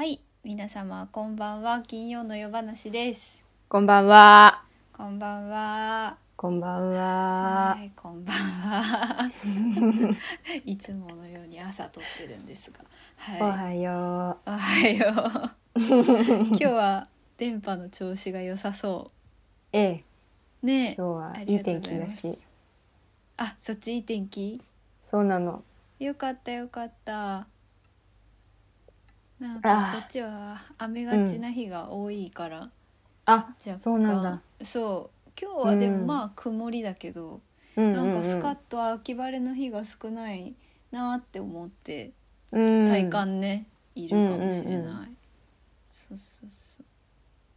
はい、皆様こんばんは。金曜の夜話です。こんばんは。こんばんは。こんばんは。はい、こんばんは。いつものように朝撮ってるんですが、おはい。はよおはよう。今日は電波の調子が良さそうええ、う。ねえ今日はいい天気だし。あ、そっちいい天気？そうなの。よかったよかった。なんあかあこっちは雨がちな日が多いから。あ、そうなんだ。そう。今日はでもうんまあ曇りだけど、うん。なんかスカッと秋晴れの日が少ないなって思って、うん、体感ねいるかもしれない、うんうんうそうそうそう。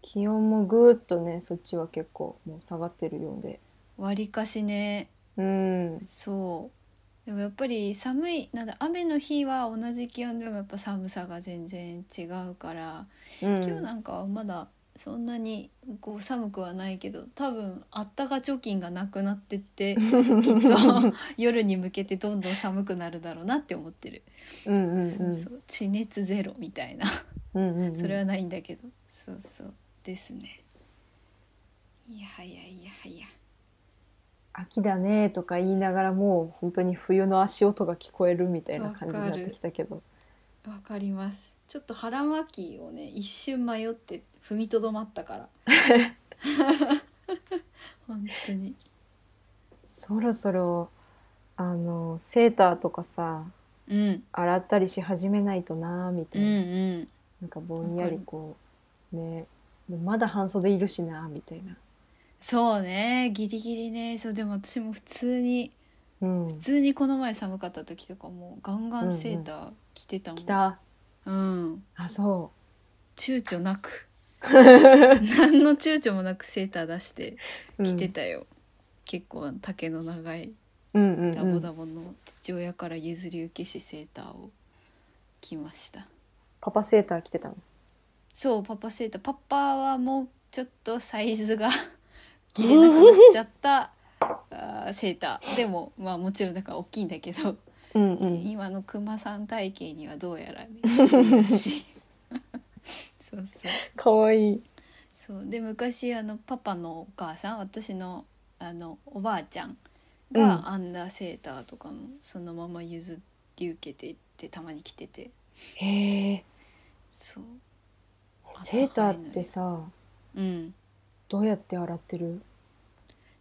気温もぐーっとね、そっちは結構もう下がってるようで。割りかしね。うん。そうでもやっぱり寒いなんだ雨の日は同じ気温でもやっぱ寒さが全然違うから、うん、今日なんかはまだそんなにこう寒くはないけど多分あったか貯金がなくなってって きっと夜に向けてどんどん寒くなるだろうなって思ってる、うんうんうん。そうそう。地熱ゼロみたいな。うんうんうん。それはないんだけど、そうそう。ですね。いやはやいやはや秋だねとか言いながらもう本当に冬の足音が聞こえるみたいな感じになってきたけど。わかります。ちょっと腹巻きをね一瞬迷って踏みとどまったから。本当に。そろそろあのセーターとかさうん。洗ったりし始めないとなみたうんいな。うんなんかぼんやりこうねでまだ半袖いるしなみたいな、そうねギリギリね。そうでも私も普通にうん、普通にこの前寒かった時とかもガンガンセーター着てたもん、来た。うん。あそ躊躇なく。う、何の躊躇もなくセーター出してうん。着てたよ、結構丈の長いうんうんダボうんダボの父親から譲り受けしセーターを着ました。パパセーター着てたの？そうパパセーター。パパはもうちょっとサイズが着れなくなっちゃったあーセーター。でもまあもちろんだから大きいんだけど、うんうん。今のクマさん体型にはどうやらね そうそう。かわいい。そう。で昔あのパパのお母さん私のあのおばあちゃんうん。がアンダーセーターとかもそのまま譲り受けてってたまに着てて。へえそう。セーターってさうんどうやって洗ってる？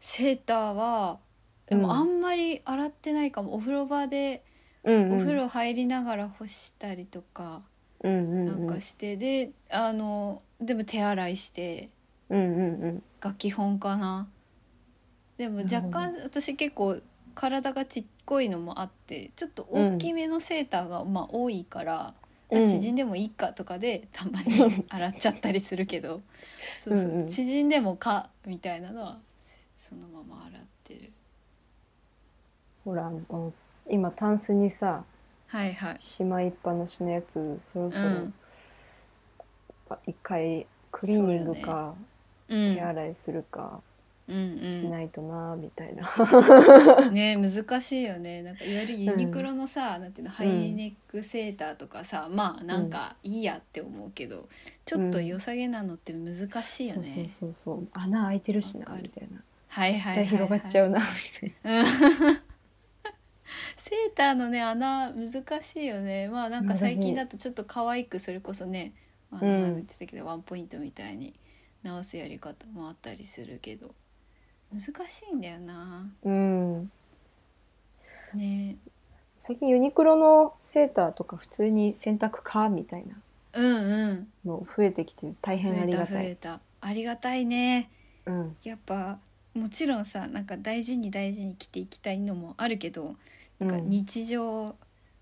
セーターはでうん。もあんまり洗ってないかも、お風呂場でうんお風呂入りながら干したりとかうんうんなんかして、であのでも手洗いしてうんうんうん。が基本かな。でも若干私結構体がちっこいのもあってちょっと大きめのセーターがまあ多いから、うん。縮んでもいいかとかでたまに洗っちゃったりするけど。そうそう、うんうん。縮んでもかみたいなのはそのまま洗ってる。ほらあの今タンスにさはいはい。しまいっぱなしのやつそろそろうん。あ一回クリーニングかうん。手洗いするかうんしないとなみたいな、うん、ね難しいよね。なんかいわゆるユニクロのさ、なんていうのハイネックセーターとかさ、まあなんかいいやって思うけど、ちょっと良さげなのって難しいよそうそうね、そうそう。穴開いてるしなみたいな。はいはいはい、広がっちゃうなみたいな。セーターのね穴難しいよね。まあなんか最近だとちょっと可愛くそれこそねあのうん前も言ってたけど、ワンポイントみたいに直すやり方もあったりするけど難しいんだよな。うん。ね。最近ユニクロのセーターとか普通に洗濯かみたいなうんうん。の増えてきて大変ありが増たいえた。ありがたいね。うん。やっぱもちろんさなんか大事に大事に着ていきたいのもあるけどなんかうん日常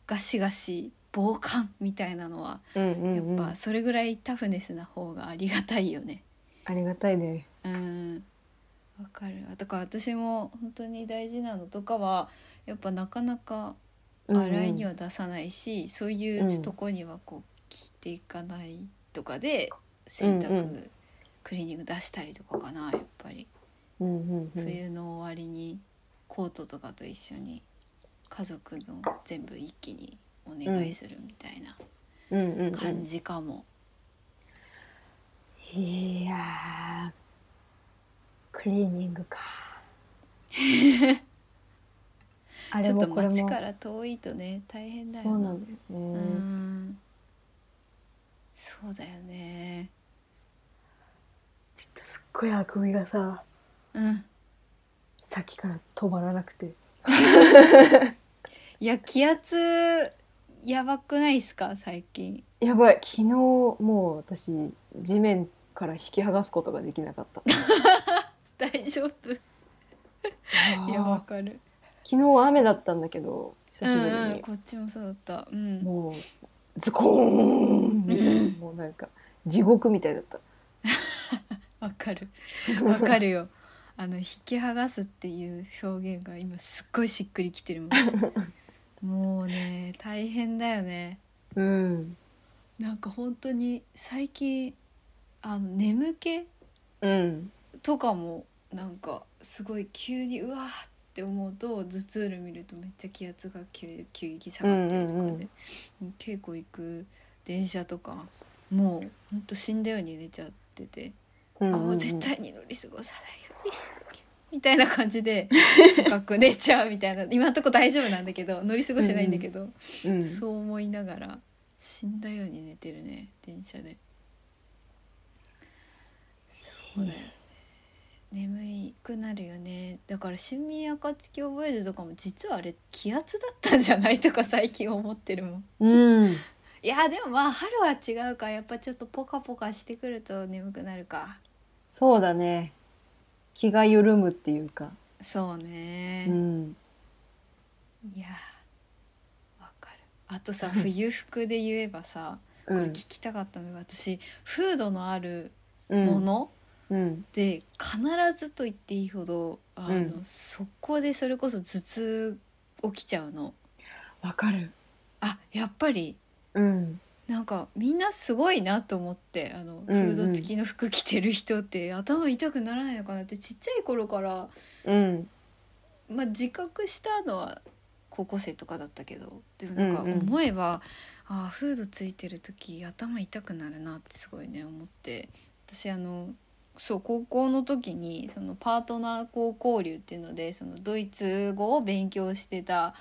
ガシガシ防寒みたいなのはうんうんうん。やっぱそれぐらいタフネスな方がありがたいよね。ありがたいね。うんわかる。だから私も本当に大事なのとかはやっぱなかなか洗いには出さないし、そういうとこにはこう着ていかないとかで洗濯、うんうん。クリーニング出したりとかかなやっぱり。うんうんうん。冬の終わりにコートとかと一緒に家族の全部一気にお願いするみたいなうんうんうん。感じかも、いやークリーニングか。あちょっとれもこれも。街から遠いとね大変だよな。そうなんだよね、うん。そうだよね。ちょっとすっごいあくびがさうん。さっきから止まらなくて。いや気圧やばくないっすか？最近。やばい。昨日もう私地面から引き剥がすことができなかった 大丈夫？いやわかる。昨日雨だったんだけど久しぶりに、うんうん、こっちもそうだった。うん。もうズコーンみたいな、うんもうなんか地獄みたいだった。わかる。わかるよ。あの引き剥がすっていう表現が今すっごいしっくりきてるもん。もうね大変だよね。うん。なんか本当に最近あの眠気うん。とかもなんかすごい急にうわーって思うと頭痛る見るとめっちゃ気圧が急急激下がってるとかで、稽古行く電車とかもうほんと死んだように寝ちゃってて、うんあもう絶対に乗り過ごさないようにしなきゃみたいな感じで深く寝ちゃうみたいな。今んとこ大丈夫なんだけど乗り過ごしてないんだけど、うんそう思いながら死ん。だように寝てるね電車でそうだよね眠いくなるよね。だから春眠暁覚えるとかも実はあれ気圧だったんじゃないとか最近思ってるもん。うん。いやでもまあ春は違うか。らやっぱちょっとポカポカしてくると眠くなるか。そうだね。気が緩むっていうか、そうね、うん、いやわかる。あとさ冬服で言えばさこれうん聞きたかったのが私フードのあるうん。もの、うんで必ずと言っていいほどあの、うん。速攻でそれこそ頭痛起きちゃうの。わかる。あやっぱり。うん。なんかみんなすごいなと思ってあの、フード付きの服着てる人って頭痛くならないのかなってちっちゃい頃から、うん。まあ、自覚したのは高校生とかだったけどでもなんかうんうん。思えば、ああフードついてる時頭痛くなるなってすごいね思って。私あのそう高校の時にそのパートナー校交流っていうのでそのドイツ語を勉強してた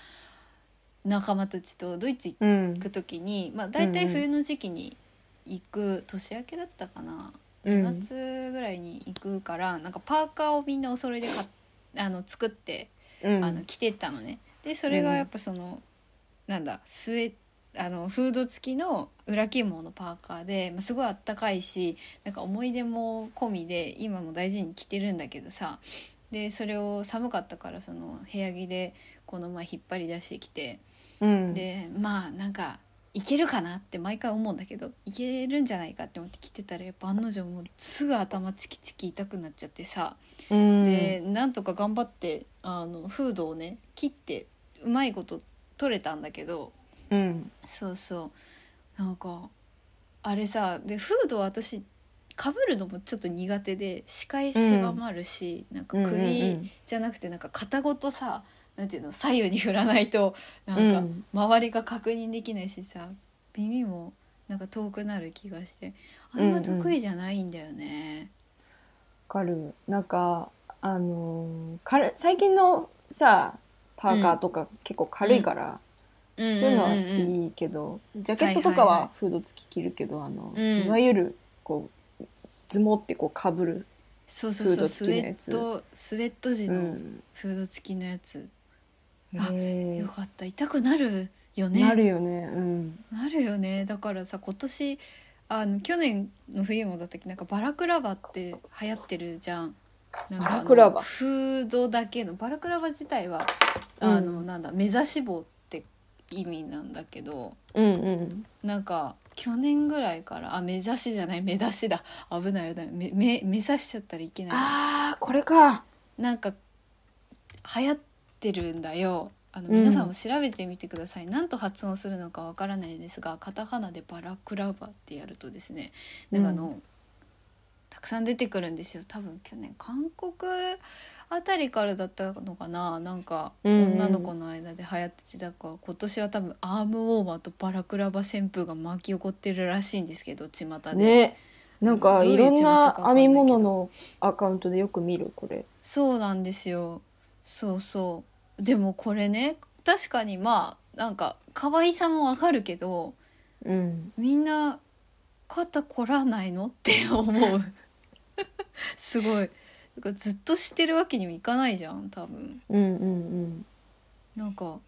仲間たちとドイツうん行く時に、まあ、大体冬の時期に行く年明けだったかな、2うん。月ぐらいに行くからなんかパーカーをみんなお揃いで買っあの作ってうん。あの着てったのね。でそれがやっぱその、なんだスウェあのフード付きの裏起毛のパーカーで、まあ、すごいあったかいしなんか思い出も込みで今も大事に着てるんだけどさでそれを寒かったからその部屋着でこの前引っ張り出してきてうん。でまあなんかいけるかなって毎回思うんだけどいけるんじゃないかって思って着てたらやっぱ案の定もうすぐ頭チキチキ痛くなっちゃってさ、うん。でなんとか頑張ってあのフードをね切ってうまいこと取れたんだけどうん。そうそう。なんかあれさでフードは私かぶるのもちょっと苦手で視界狭まるし、なんかうん。うんう首んじゃなくてなんか肩ごとさなんていうの左右に振らないとなんかうん。周りが確認できないしさ耳もなんか遠くなる気がしてあんま得意じゃないんだよね。わかる。なんかあのー軽最近のさパーカーとか結構軽いから、そういそうのはいいけど、ジャケットとかはフード付き着るけど、あの、うん。いわゆるこうズモってこうかぶる、そうそうそうスウェットスウェット時のうん。フード付きのやつ、あへよかった。痛くなるよね。えなるよね。うん。なるよね。だからさ今年あの去年の冬もだったっけ？なんかバラクラバって流行ってるじゃん。なんかあのバラクラバ？フードだけのバラクラバ自体はうん。あの、なんだ目指し棒って意味なんだけどうんうん。なんか去年ぐらいからあ目指しじゃない目出しだ。危ない危ない。目目目指しちゃったらいけない。あーこれか。なんか流行ってるんだよ。あのうん。皆さんも調べてみてください、何と発音するのかわからないですがカタカナでバラクラバってやるとですねなんかあの、たくさん出てくるんですよ。多分去年韓国あたりからだったのかな。なんかうんうん。女の子の間で流行っててだから今年は多分アームウォーマーとバラクラバ旋風が巻き起こってるらしいんですけど巷で、ね。なんかいろんなん編み物のアカウントでよく見るこれ。そうなんですよ。そうそう。でもこれね確かにまあなんか可愛さもわかるけどうん。みんな肩凝らないの？って思う すごい。ずっとしてるわけにもいかないじゃん多分。うんうんなんか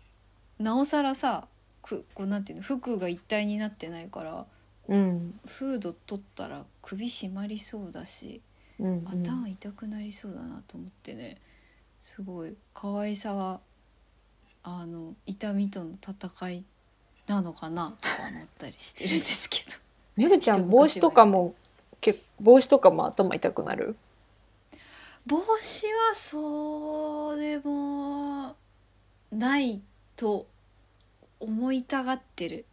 なおさらさくこうなんていうの服が一体になってないからうん。うんフード取ったら首締まりそうだしうんうん。頭痛くなりそうだなと思ってね。すごい。可愛さはあの痛みとの戦いなのかなとか思ったりしてるんですけど。めぐちゃん帽子とかもけ帽子とかも頭痛くなる？帽子はそうでもないと思いたがってる。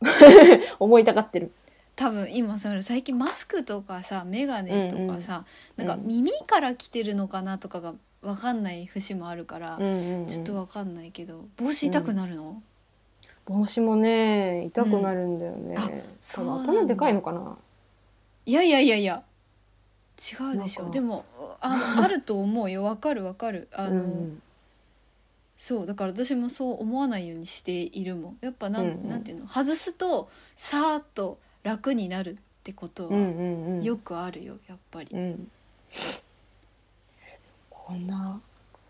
思いたがってる。多分今それ最近マスクとかさ眼鏡とかさ、うんなんか耳から来てるのかなとかが分かんない節もあるから、うんうんうん。ちょっと分かんないけど帽子痛くなるの、帽子もね痛くなるんだよね、うん。そう頭でかいのかな？いやいやいやいや。違うでしょ。でもあの あると思うよ。分かる分かる。あの、うん。そうだから私もそう思わないようにしているもん。やっぱなん,、うんうん。なんていうの？外すとさーっと楽になるってことはよくあるよやっぱり、うん。こんな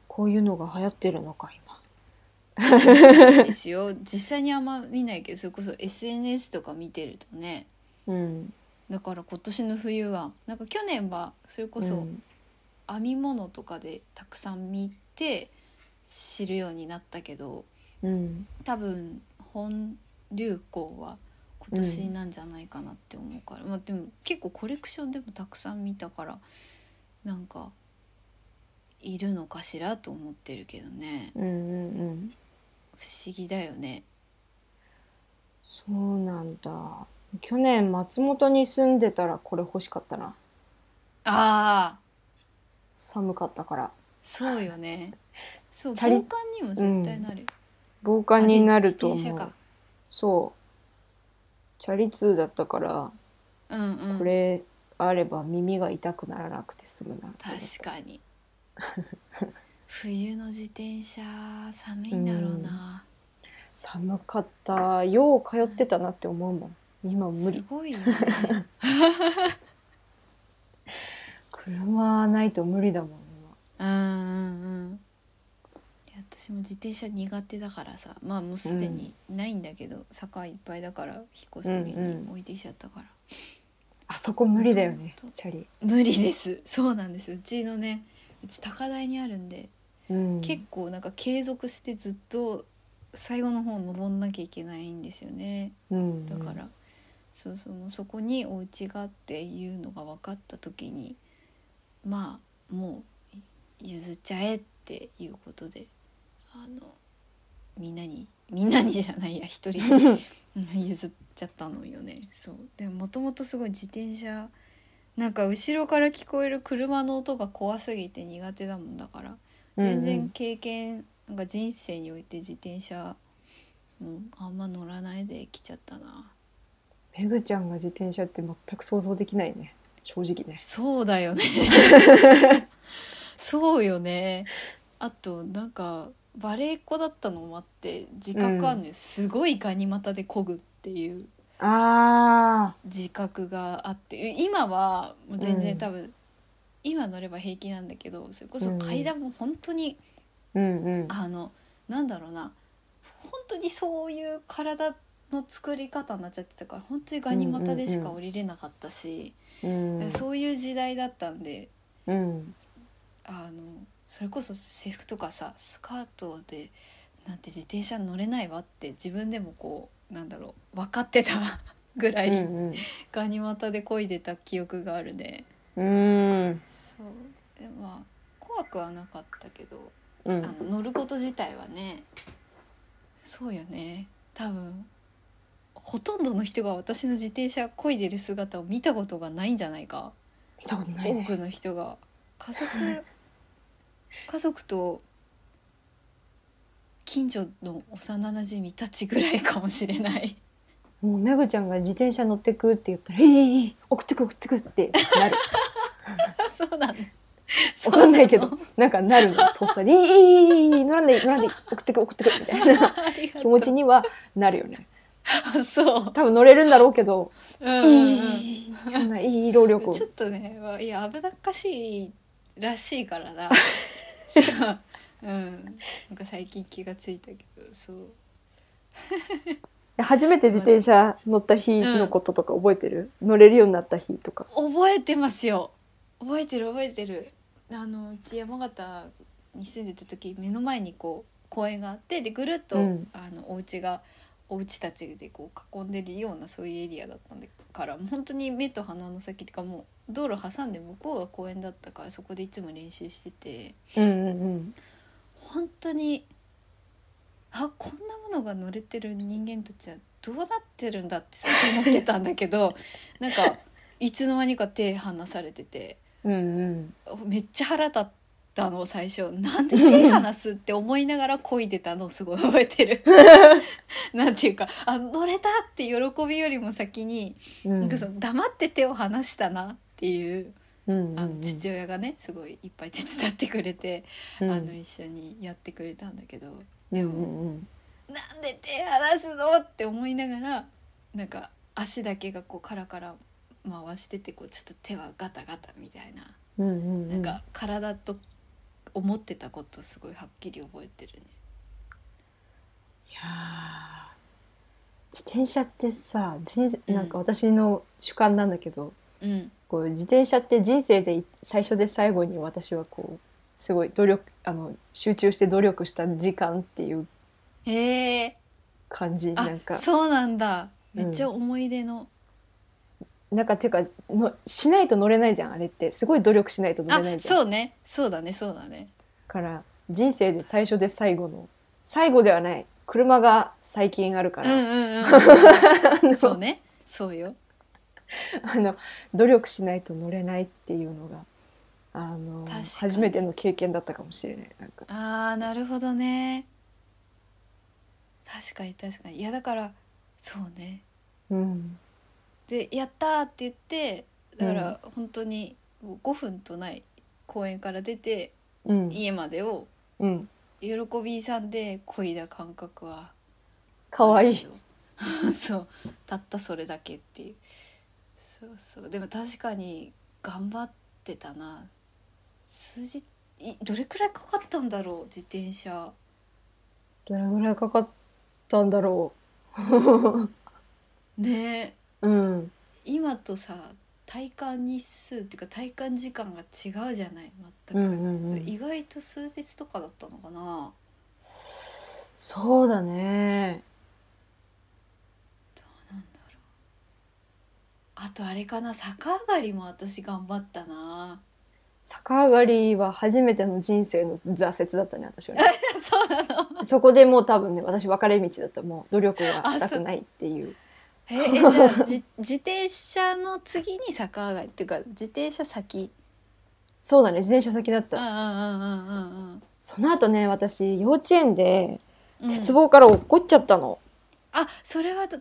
こういうのが流行ってるのか今。ですよ。実際にあんま見ないけどそれこそ SNS とか見てるとね。うんだから今年の冬はなんか去年はそれこそうん。編み物とかでたくさん見て知るようになったけどうん。多分本流行は今年なんじゃないかなって思うから、まあでも結構コレクションでもたくさん見たからなんかいるのかしらと思ってるけどね。うんうんうん。不思議だよね。そうなんだ去年松本に住んでたらこれ欲しかったな。ああ寒かったから。そうよね。そうチャリ防寒にも絶対なる、防寒になるとあで自転車か。思うそう。チャリ通だったからうんうん。これあれば耳が痛くならなくて済むな確かに。冬の自転車寒いんだろうな、寒かった。よう通ってたなって思うもん今無す理ごいよね。車ないと無理だもんうんうんうん。私も自転車苦手だからさ。まあもうすでにないんだけど、坂いっぱいだから引っ越す時うんうん。に置いてきちゃったから、あそこ無理だよねチャリ、無理です。そうなんですうちのねうち高台にあるんで、うん、結構なんか継続してずっと最後の方登んなきゃいけないんですよね。うん。だから、そうそうもうそこにお家がっていうのが分かった時にまあもう譲っちゃえっていうことであのみんなにみんなにじゃないや一人にうん譲っちゃったのよね。そう。でももともとすごい自転車なんか後ろから聞こえる車の音が怖すぎて苦手だもんだから全然経験、なんか人生において自転車もうあんま乗らないで来ちゃったなめぐちゃんが自転車って全く想像できないね。正直ね。そうだよね。そうよね。あとなんかバレエっ子だったのもあって自覚あるのよ、すごいガニ股で漕ぐっていう。あ自覚があって。今はもう全うん然多分、今乗れば平気なんだけどそれこそ階段も本当に、ーうんうん。あのなんだろうな。本当にそういう体の作り方になっちゃってたから本当にガニ股でしか降りれなかったし、うん。そういう時代だったんでうん。あのそれこそ制服とかさスカートでなんて自転車乗れないわって自分でもこうなんだろう分かってたぐらい、うんガニ股で漕いでた記憶があるねうん。うん。そう。でまあ怖くはなかったけどうん。あの乗ること自体はねそうよね。多分ほとんどの人が私の自転車こいでる姿を見たことがないんじゃないか。見たことない、ね、多くの人が。家族家族と近所の幼なじみたちぐらいかもしれない。もうめぐちゃんが自転車乗ってくって言ったら「えー、送ってく送ってく」ってなる。そうなの。わかんないけどなんかなるのとっさに「えー、乗らない乗らない送ってく送ってく」みたいな。気持ちにはなるよね。あ そう。多分乗れるんだろうけど「うんうんいうん。いそんないい労力を。ちょっとねいや危なっかしいらしいからな。うん。なんか最近気がついたけどそう。初めて自転車乗った日のこととか覚えてる、乗れるようになった日とか。覚えてますよ。覚えてる覚えてる。あのうち山形に住んでた時目の前にこう公園があってでぐるっと、うん。あのお家がお家たちでこう囲んでるようなそういうエリアだったんでから本当に目と鼻の先っていうかもう道路挟んで向こうが公園だったからそこでいつも練習してて。うんうんうん。本当にあこんなものが乗れてる人間たちはどうなってるんだって最初思ってたんだけど なんかいつの間にか手離されてて。うんうん。めっちゃ腹立ったの最初。なんで手離すって思いながら漕いでたのをすごい覚えてる。なんていうかあ乗れたって喜びよりも先に、うん。なんかその黙って手を離したなっていううんうんあの父親がねすごいいっぱい手伝ってくれて、うん。あの一緒にやってくれたんだけど。ででも、もなんで手離すのって思いながらなんか足だけがこうカラカラ回しててこうちょっと手はガタガタみたいな。うんうん。なんか体と思ってたことすごいはっきり覚えてるね。いやー自転車ってさ人生うんなんか私の主観なんだけど、うん、こう自転車って人生で最初で最後に私はこうすごい努力あの集中して努力した時間っていう。感じなあんかそうなんだ。うんめっちゃ思い出の。なんかっていうかのしないと乗れないじゃんあれって。すごい努力しないと乗あれないじゃん。そうね。そうだね。そうだね。から人生で最初で最後の最後ではない。車が最近あるから、うんうんうん。あのそうね。そうよ。あの努力しないと乗れないっていうのがあの確かに初めての経験だったかもしれない。なんか。ああなるほどね。確かに確かに。いやだからそうね。うんでやったーって言ってだから本当にもう5分とない公園から出てうん。家までをうん。喜びさんで漕いだ感覚はかわい。い そうたったそれだけっていう。そうそう。でも確かに頑張ってたな。数字いどれくらいかかったんだろう自転車。どれぐらいかかったんだろ ね。ううん。今とさ体感日数っていうか体感時間が違うじゃない全く、うんうんうん。意外と数日とかだったのかな。そうだね。どうなんだろう。あとあれかな逆上がりも私頑張ったな。逆上がりは初めての人生の挫折だったね私はね。そうなの。そこでもう多分ね私分かれ道だった。もう努力はしたくないっていうええじゃあじ自転車の次に逆上がりっていうか自転車先？そうだね自転車先だった。うんうんうんうんうん。その後ね私幼稚園でうん。鉄棒から落っこっちゃったの、あそれはだ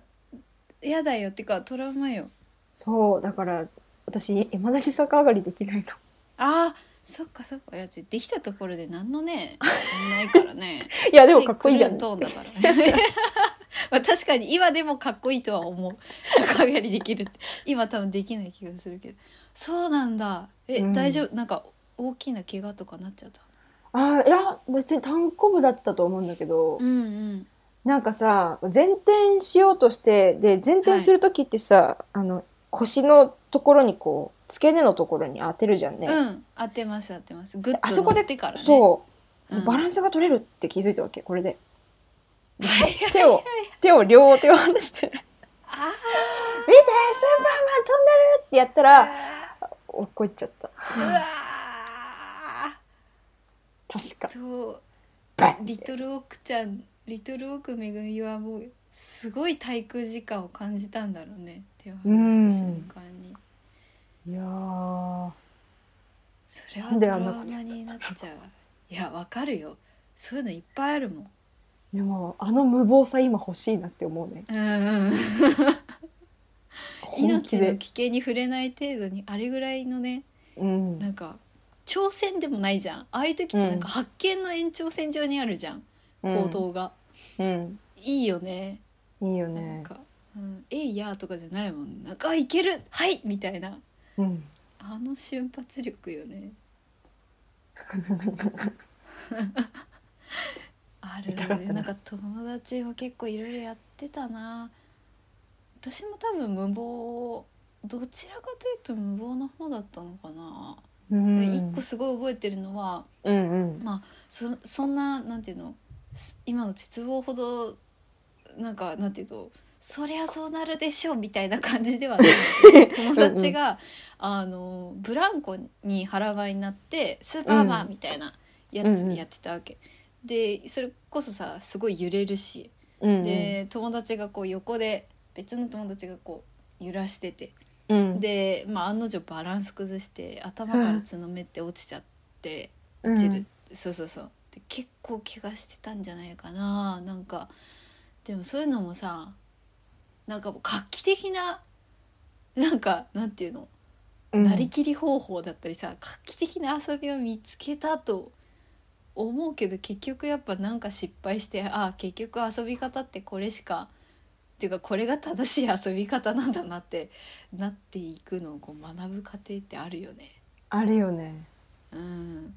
嫌だよっていうかトラウマよ。そうだから私いまだに逆上がりできないの。あそっかそっか。いやできたところで何のねないからね。いやでもかっこいいじゃん、クルーントーンだからね まあ確かに今でもかっこいいとは思う。逆上がりできるって。今多分できない気がするけど。そうなんだ。え、うん。大丈夫？なんか大きな怪我とかなっちゃった？あいや別に単行部だったと思うんだけど、うんうん。なんかさ前転しようとしてで前転する時ってさ、あの腰のところにこう付け根のところに当てるじゃんね、うん。当てます当てます。グッとあそこで乗ってからね。そう、うん。バランスが取れるって気づいたわけこれで 手を手を両手を離して「見てスーパーマンあ飛んでる!」ってやったら落っこいっちゃった。ーうわ確か。リトルオークちゃんリトルオークめぐみはもうすごい滞空時間を感じたんだろうね。手を離した瞬間に。いやそれはトラウマになっちゃう。いやわかるよ。そういうのいっぱいあるもんでもあの無謀さ今欲しいなって思うね。うんうん。本気で。命の危険に触れない程度にあれぐらいのねうん。なんか挑戦でもないじゃん。ああいう時ってなんか発見の延長線上にあるじゃん、行動が、うん。いいよね。いいよなんねか「うん、えいや」とかじゃないもん。なんかあ「いける。はい!」みたいな。うん。あの瞬発力よね ある見たかったな。なんか友達は結構いろいろやってたな。私も多分無謀どちらかというと無謀な方だったのかな、うん。一個すごい覚えてるのはうんうん。まあそそんななんていうのす今の鉄棒ほどなんかなんていうのそりゃそうなるでしょみたいな感じではないんだけど友達があのブランコに腹ばいになってスーパーマンみたいなやつうんうん。やってたわけ。でそれこそさすごい揺れるし、うんで友達がこう横で別の友達がこう揺らしててうん。で、まあ、案の定バランス崩して頭から角めって落ちちゃって。うん。落ちる、そうそうそう。で結構怪我してたんじゃないかな。なんかでもそういうのもさなんかもう画期的ななんかなんていうの、うん。なりきり方法だったりさ画期的な遊びを見つけたと思うけど結局やっぱなんか失敗してあ結局遊び方ってこれしかっていうかこれが正しい遊び方なんだなってなっていくのをこう学ぶ過程ってあるよね。あるよね。うん。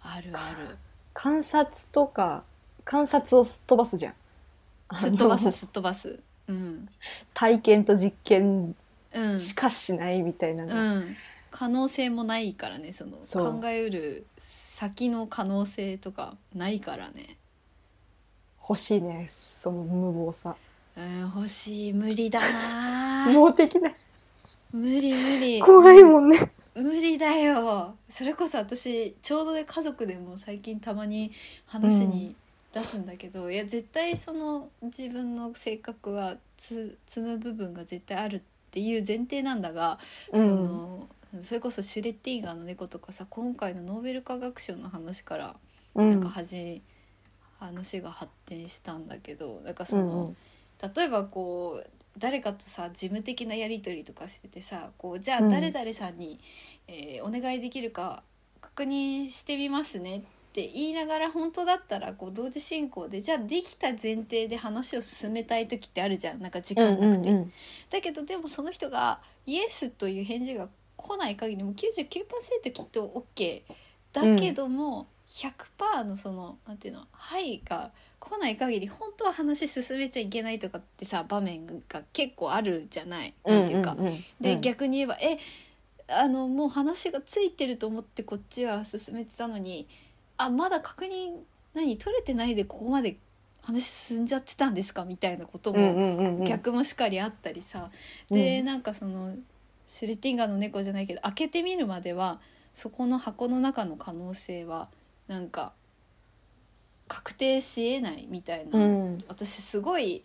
あるある。観察とか観察をすっ飛ばすじゃん。すっ飛ばすすっ飛ばす。うん。体験と実験うん。しかしないみたいなの。がうん可能性もないからね。そのそう。考えうる先の可能性とかないからね。欲しいね。その無謀さ。うん欲しい。無理だな。無謀的だ無理無理。怖いもんね。無理だよ。それこそ私ちょうどね家族でも最近たまに話に出すんだけど、いや絶対その自分の性格はつ積む部分が絶対あるっていう前提なんだが、うん。そのそれこそシュレッティンガーの猫とかさ今回のノーベル化学賞の話からうん。なんか始、話が発展したんだけどなんかその、うん例えばこう誰かとさ事務的なやり取りとかしててさこうじゃあうん。誰々さんに、えーお願いできるか確認してみますねって言いながら本当だったらこう同時進行でじゃあできた前提で話を進めたい時ってあるじゃん。なんか時間なくて。うんうんうん。だけどでもその人がイエスという返事が来ない限りも99%きっと OK だけども、100%のそのなんていうの「はい」が来ない限り本当は話進めちゃいけないとかってさ場面が結構あるじゃない？なんていうか、んんんで、うん。逆に言えば「えあのもう話がついてると思ってこっちは進めてたのにあまだ確認何取れてないでここまで話進んじゃってたんですか?」みたいなことも、うんうんうんうん。逆もしかりあったりさ、でなんかそのシュレッティンガーの猫じゃないけど開けてみるまではそこの箱の中の可能性はなんか確定しえないみたいな、うん。私すごい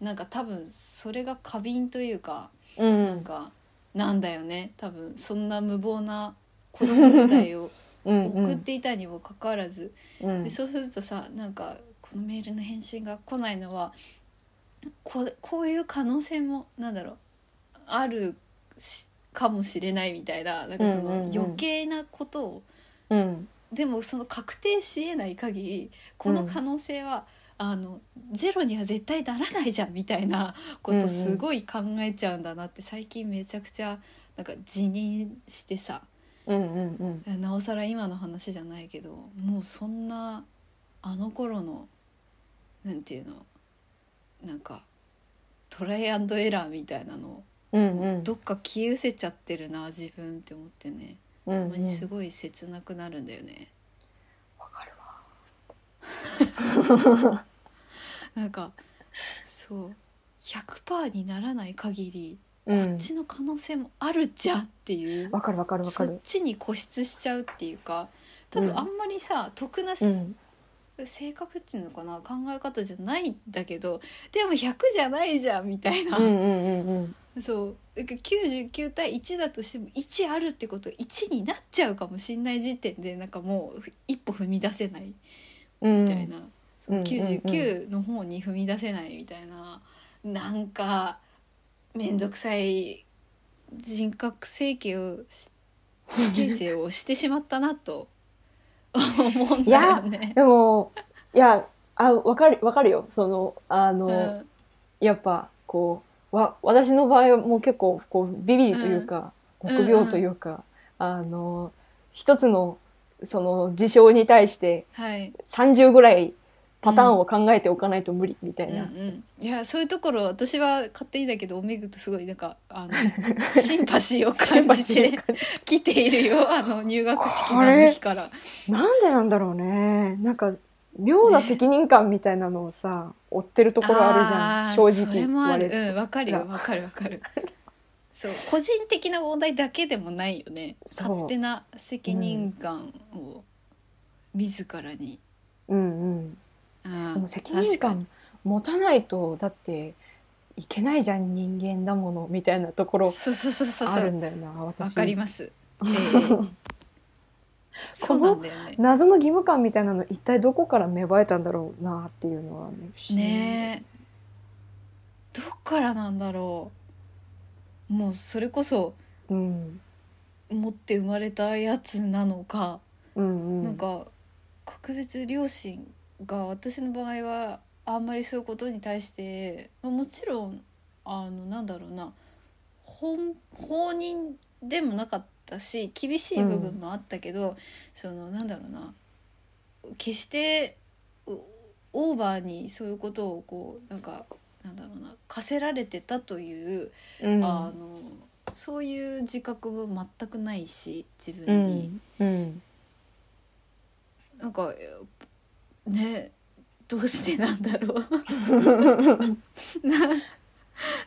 なんか多分それが過敏というか、うん。なんかなんだよね。多分そんな無謀な子供時代を うんうん。送っていたにもかかわらず、うん。でそうするとさなんかこのメールの返信が来ないのはこうこういう可能性もなんだろうあるしかもしれないみたいななんかそのうんうんうん。余計なことを、うん。でもその確定しえない限りこの可能性は、あのゼロには絶対ならないじゃんみたいなこうんうんとすごい考えちゃうんだなって最近めちゃくちゃなんか辞任してさうんうんうん。なおさら今の話じゃないけどもうそんなあの頃のなんていうのなんかトライアンドエラーみたいなのうんうん。どっか消え失せちゃってるな自分って思ってね。うんたまにすごい切なくなるんだよね。わかるわ。なんかそう。100%にならない限りこうん。っちの可能性もあるじゃんっていう、わかるわかるわかそっるちに固執しちゃうっていうか多分あんまりさ、得なうん性格っていうのかな考え方じゃないんだけどでも100じゃないじゃんみたいな、うんうんうんうん。そう。99対1だとしても1あるってこと1になっちゃうかもしんない時点でなんかもう一歩踏み出せない。うん。みたいな、そのうんうんうん。99の方に踏み出せないみたいな、なんか面倒くさい人格整形をし形成をしてしまったなと思うんだよね。でもいやあわかるわかるよ。そのあの、うん。やっぱこうわ私の場合はもう結構こうビビりというか、うん。臆病というか、あの一つのその事象に対してはい。30ぐらいパターンを考えておかないと無理みたいうんうな。ん、いやそういうところ私は勝手にだけどおめぐとすごいなんかあの シンパシーを感じて来ているよあの入学式の日から。なんでなんだろうね。なんか妙な責任感みたいなのをさ、追ってるところあるじゃん。正直それもあるうんわかるよわかるわかるそう個人的な問題だけでもないよね勝手な責任感を自らに、うんうん。あーでも責任感持たないとだっていけないじゃん人間だものみたいなところそうそうそうそうそあるうんだよな私。わかります、ええ。そうなんだよね。謎の義務感みたいなの一体どこから芽生えたんだろうなっていうのはねねえ。どっからなんだろう。もうそれこそうん。持って生まれたやつなのか、うんうん。なんか格別両親が私の場合はあんまりそういうことに対して、まあ、もちろんあのなんだろうな本放任でもなかったし厳しい部分もあったけど、そのなんだろうな決してうオーバーにそういうことをこうなんかなんだろうな課せられてたという、うん。あのそういう自覚も全くないし自う分に。ん。うん。なんかねどうしてなんだろう。な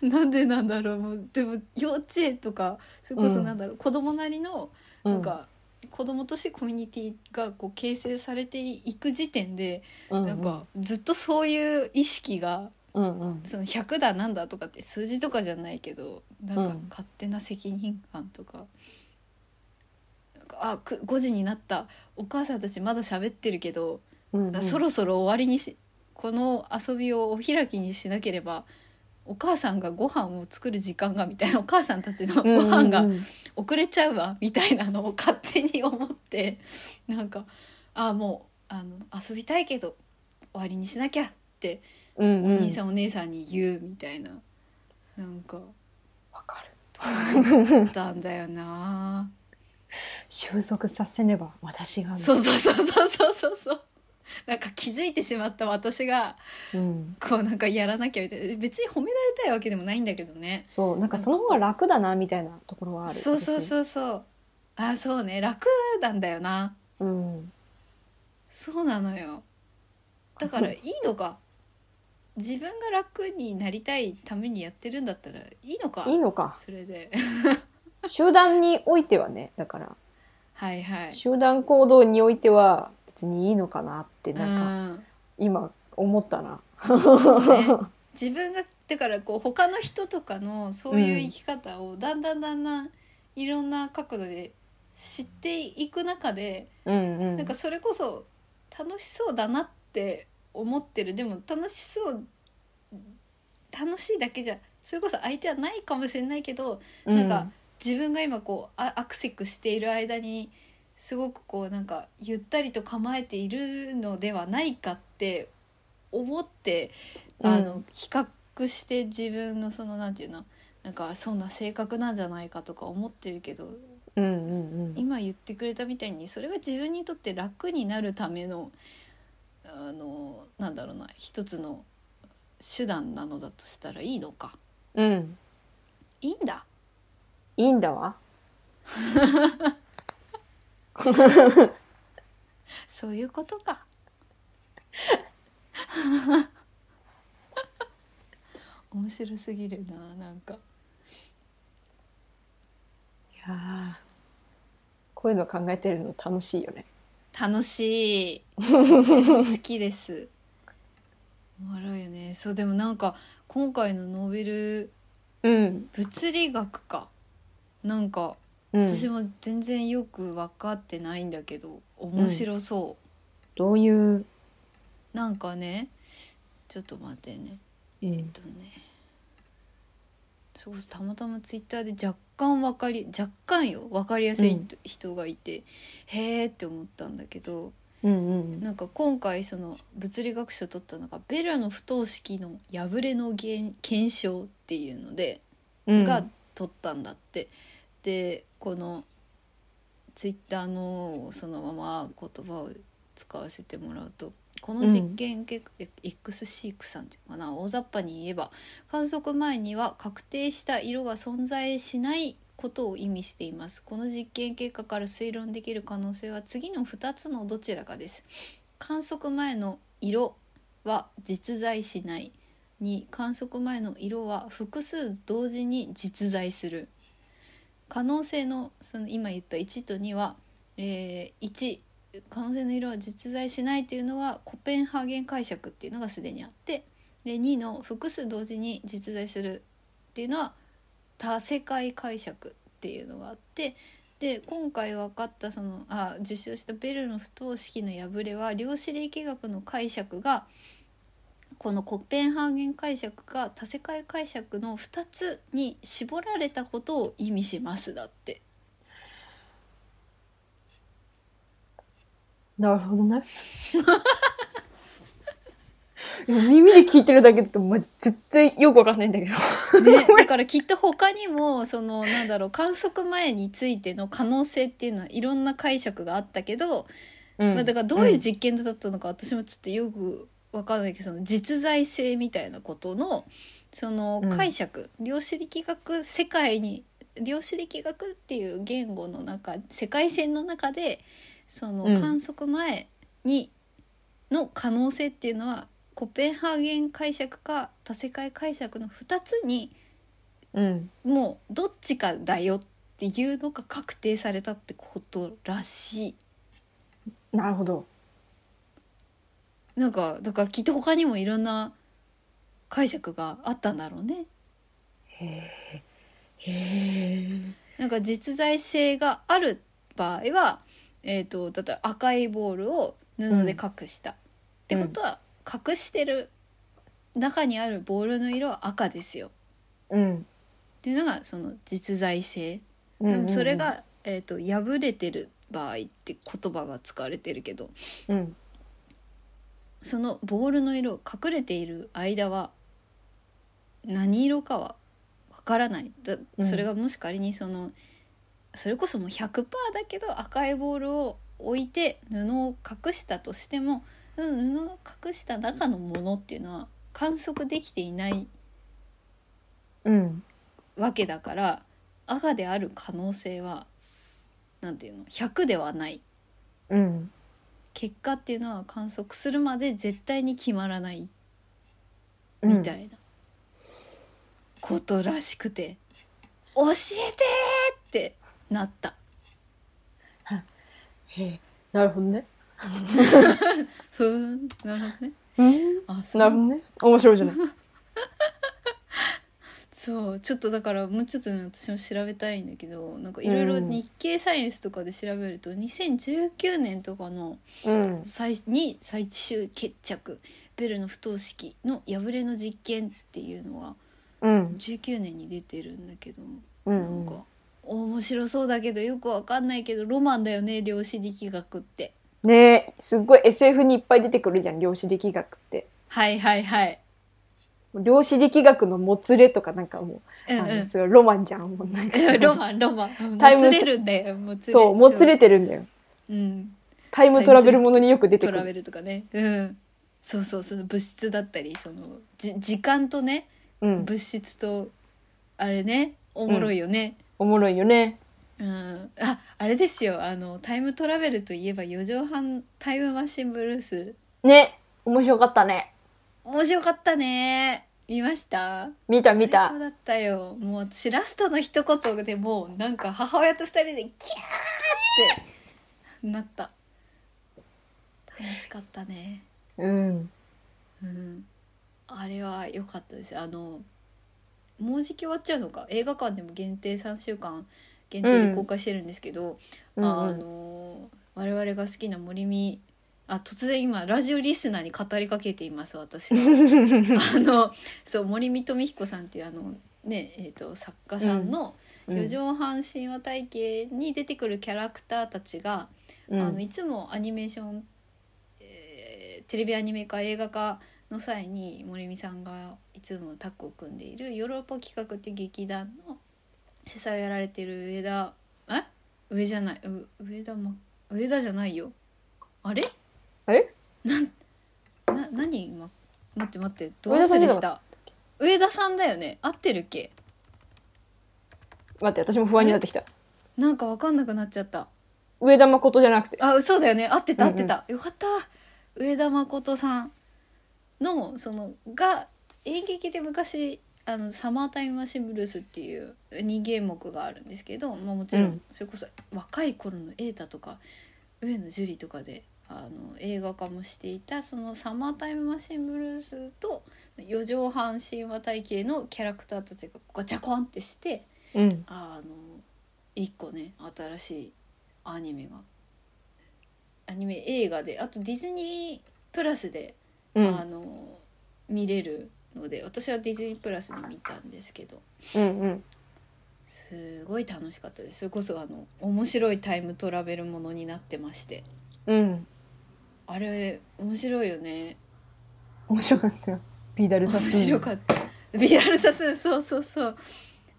なんでなんだろう。もうでも幼稚園とかそれこそなんだろう、子供なりのなんか、子供としてコミュニティがこう形成されていく時点で、うんなんかずっとそういう意識がうんうん。その100だなんだとかって数字とかじゃないけどなんかうん。勝手な責任感とか。なんかあく5時になった。お母さんたちまだ喋ってるけど、うんうん。そろそろ終わりにしこの遊びをお開きにしなければお母さんがご飯を作る時間がみたいなお母さんたちのご飯が遅れちゃうわみたいなのを勝手に思ってなんかあもうあの遊びたいけど終わりにしなきゃってお兄さんお姉さんに言うみたいな、なんかわかる。だったんだよな。収束させねば私がそうそうそうそうそうそうそう なんか気づいてしまった私がうん。こうなんかやらなきゃみたいな。別に褒められたいわけでもないんだけどね。そう。なんかその方が楽だなみたいなところはある。そうそううそうそう。あそうね。楽なんだよな。うん。そうなのよ。だから いいのか。自分が楽になりたいためにやってるんだったらいいのか。いいのか。それで。集団においてはねだから。はいはい。集団行動においては別にいいのかなってなんかうん今思ったな。そうね。自分がだからこう他の人とかのそういう生き方をだんだんだんだんいろんな角度で知っていく中でうんうん。なんかそれこそ楽しそうだなって思ってる。でも楽しそう楽しいだけじゃそれこそ相手はないかもしれないけどなんか自分が今こうあアクセクしている間にすごくこうなんかゆったりと構えているのではないかって思ってあの、うん比較して自分のそのなんていうのなんかそんな性格なんじゃないかとか思ってるけどうんうんうん。今言ってくれたみたいにそれが自分にとって楽になるためのあのなんだろうな一つの手段なのだとしたらいいのか。うん。いいんだ。いいんだわ。そういうことか。面白すぎるななんか。いやーこう。いうの考えてるの楽しいよね。楽しい。好きです。おもろいよね。そうでもなんか今回のノーベルうん。物理学か。なんかうん、私も全然よく分かってないんだけど面白そどういう？なんかねちょっと待ってね。えうん。っ、とね。そうたまたまツイッターで若干わかり若干よ分かりやすい人がいて、へえって思ったんだけどうんうんなんか今回その物理学賞取ったのがベルの不等式の破れの現検証っていうので、うん。が取ったんだって。でこのツイッターのそのまま言葉を使わせてもらうとこの実験結果、X シークさんっていうのかな大雑把に言えば観測前には確定した色が存在しないことを意味しています。この実験結果から推論できる可能性は次の2つのどちらかです。観測前の色は実在しない2観測前の色は複数同時に実在する可能性のその今言った1と2は、えー1可能性の色は実在しないというのはコペンハーゲン解釈っていうのがすでにあってで2の複数同時に実在するっていうのは多世界解釈っていうのがあってで今回分かったそのあ受賞したベルの不等式の破れは量子力学の解釈がこのコペンハーゲン解釈が多世界解釈の2つに絞られたことを意味しますだって。なるほどね。耳で聞いてるだけだと、まじ、絶対よくわかんないんだけど。ね、だからきっと他にもそのなんだろう観測前についての可能性っていうのはいろんな解釈があったけど、うんまあ、だからどういう実験だったのか私もちょっとよく分かんないけどその実在性みたいなことのそのうん解釈、量子力学世界に量子力学っていう言語の中世界線の中でそのうん観測前にの可能性っていうのは、コペンハーゲン解釈か多世界解釈の2つにうん。もうどっちかだよっていうのが確定されたってことらしい。なるほど。なんかだからきっと他にもいろんな解釈があったんだろうね。へえ。なんか実在性がある場合は、えー、と例えば赤いボールを布で隠した、ってことは隠してる中にあるボールの色は赤ですようん。っていうのがその実在性。うんでもそれ、が、えー、と破れてる場合って言葉が使われてるけどうん。そのボールの色隠れている間は何色かはわからないだうんそれがもし仮にそのそれこそもう100%だけど赤いボールを置いて布を隠したとしてもその布を隠した中のものっていうのは観測できていないうん。わけだから赤である可能性はなんていうの100ではないうん。結果っていうのは観測するまで絶対に決まらないみたいなことらしくて「教えて!」ってなったへえ。なるほどね。ふーんなるほどねうん。あなるほどね。面白いじゃない。そうちょっとだからもうちょっとね私も調べたいんだけどなんかいろいろうん日経サイエンスとかで調べると、2019年とかのうん。最に最終決着ベルの不等式の破れの実験っていうのがうん。19年に出てるんだけど、うん。なんか面白そうだけどよくわかんないけどロマンだよね量子力学ってねえ、すっごい SF にいっぱい出てくるじゃん、量子力学って。はいはいはい量子力学のもつれとかなんかもう、うんあうんのすごいロマンじゃん。もうなんか ロマンロマンもタイムつれるんだよもつれそう、もつれてるんだよ。うんタイムトラベルものによく出てくる。トラベルとかねうんそうそうその物質だったりそのじ時間とねうん。物質とあれねおもろいよね、おもろいよね。うん、ああれですよあのタイムトラベルといえば四畳半タイムマシンブルースね。面白かったね。面白かったね見ました？見た見た。最高。だったよ。もう私ラストの一言でもうなんか母親と二人でキャーってなった。楽しかったね。うん。うん。あれは良かったですあのもうじき終わっちゃうのか？映画館でも限定3週間限定で公開してるんですけけど、うん。あの我々が好きな森見あ突然今ラジオリスナーに語りかけています私は。あのそう森見富彦さんっていうあのねえー、と作家さんの四畳半神話体系に出てくるキャラクターたちが、うん。あのいつもアニメーション、えーテレビアニメ化映画化の際に森美さんがいつもタッグを組んでいるヨーロッパ企画って劇団の主催をやられてる上田え？上じゃないう上田、ま、上田じゃないよ。あれ？え？な何今待って待ってどう忘れした？上田さんだよね。合ってるっけ？待って私も不安になってきた。なんか分かんなくなっちゃった。上田誠じゃなくて。あそうだよね。合ってたうんうん。合ってた、よかった。上田誠さんのそのが演劇で昔あのサマータイムマシンブルースっていう2芸目があるんですけど、まあ、もちろうんん。それこそ若い頃の瑛太とか上野樹里とかであの映画化もしていたそのサマータイムマシンブルースと四畳半神話体系のキャラクターたちがガチャコンってしてうん。あの一個ね新しいアニメがアニメ映画であとディズニープラスで、うん。あの見れるので私はディズニープラスで見たんですけど。うんうん。すごい楽しかったです。それこそあの面白いタイムトラベルものになってまして。うんあれ面白いよね。面白かったよ。ビーダルサ面スーン白かった。ビダルサスーンそうそうそう。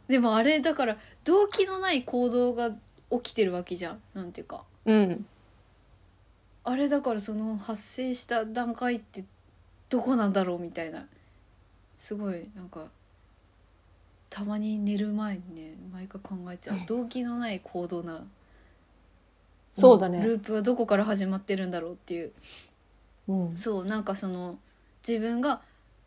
でもあれだから動機のない行動が起きてるわけじゃん。なんていうか。うん。あれだからその発生した段階ってどこなんだろうみたいな。すごいなんかたまに寝る前にね毎回考えちゃう。動機のない行動なそうだね。ループはどこから始まってるんだろうっていう。うん。そうなんかその自分が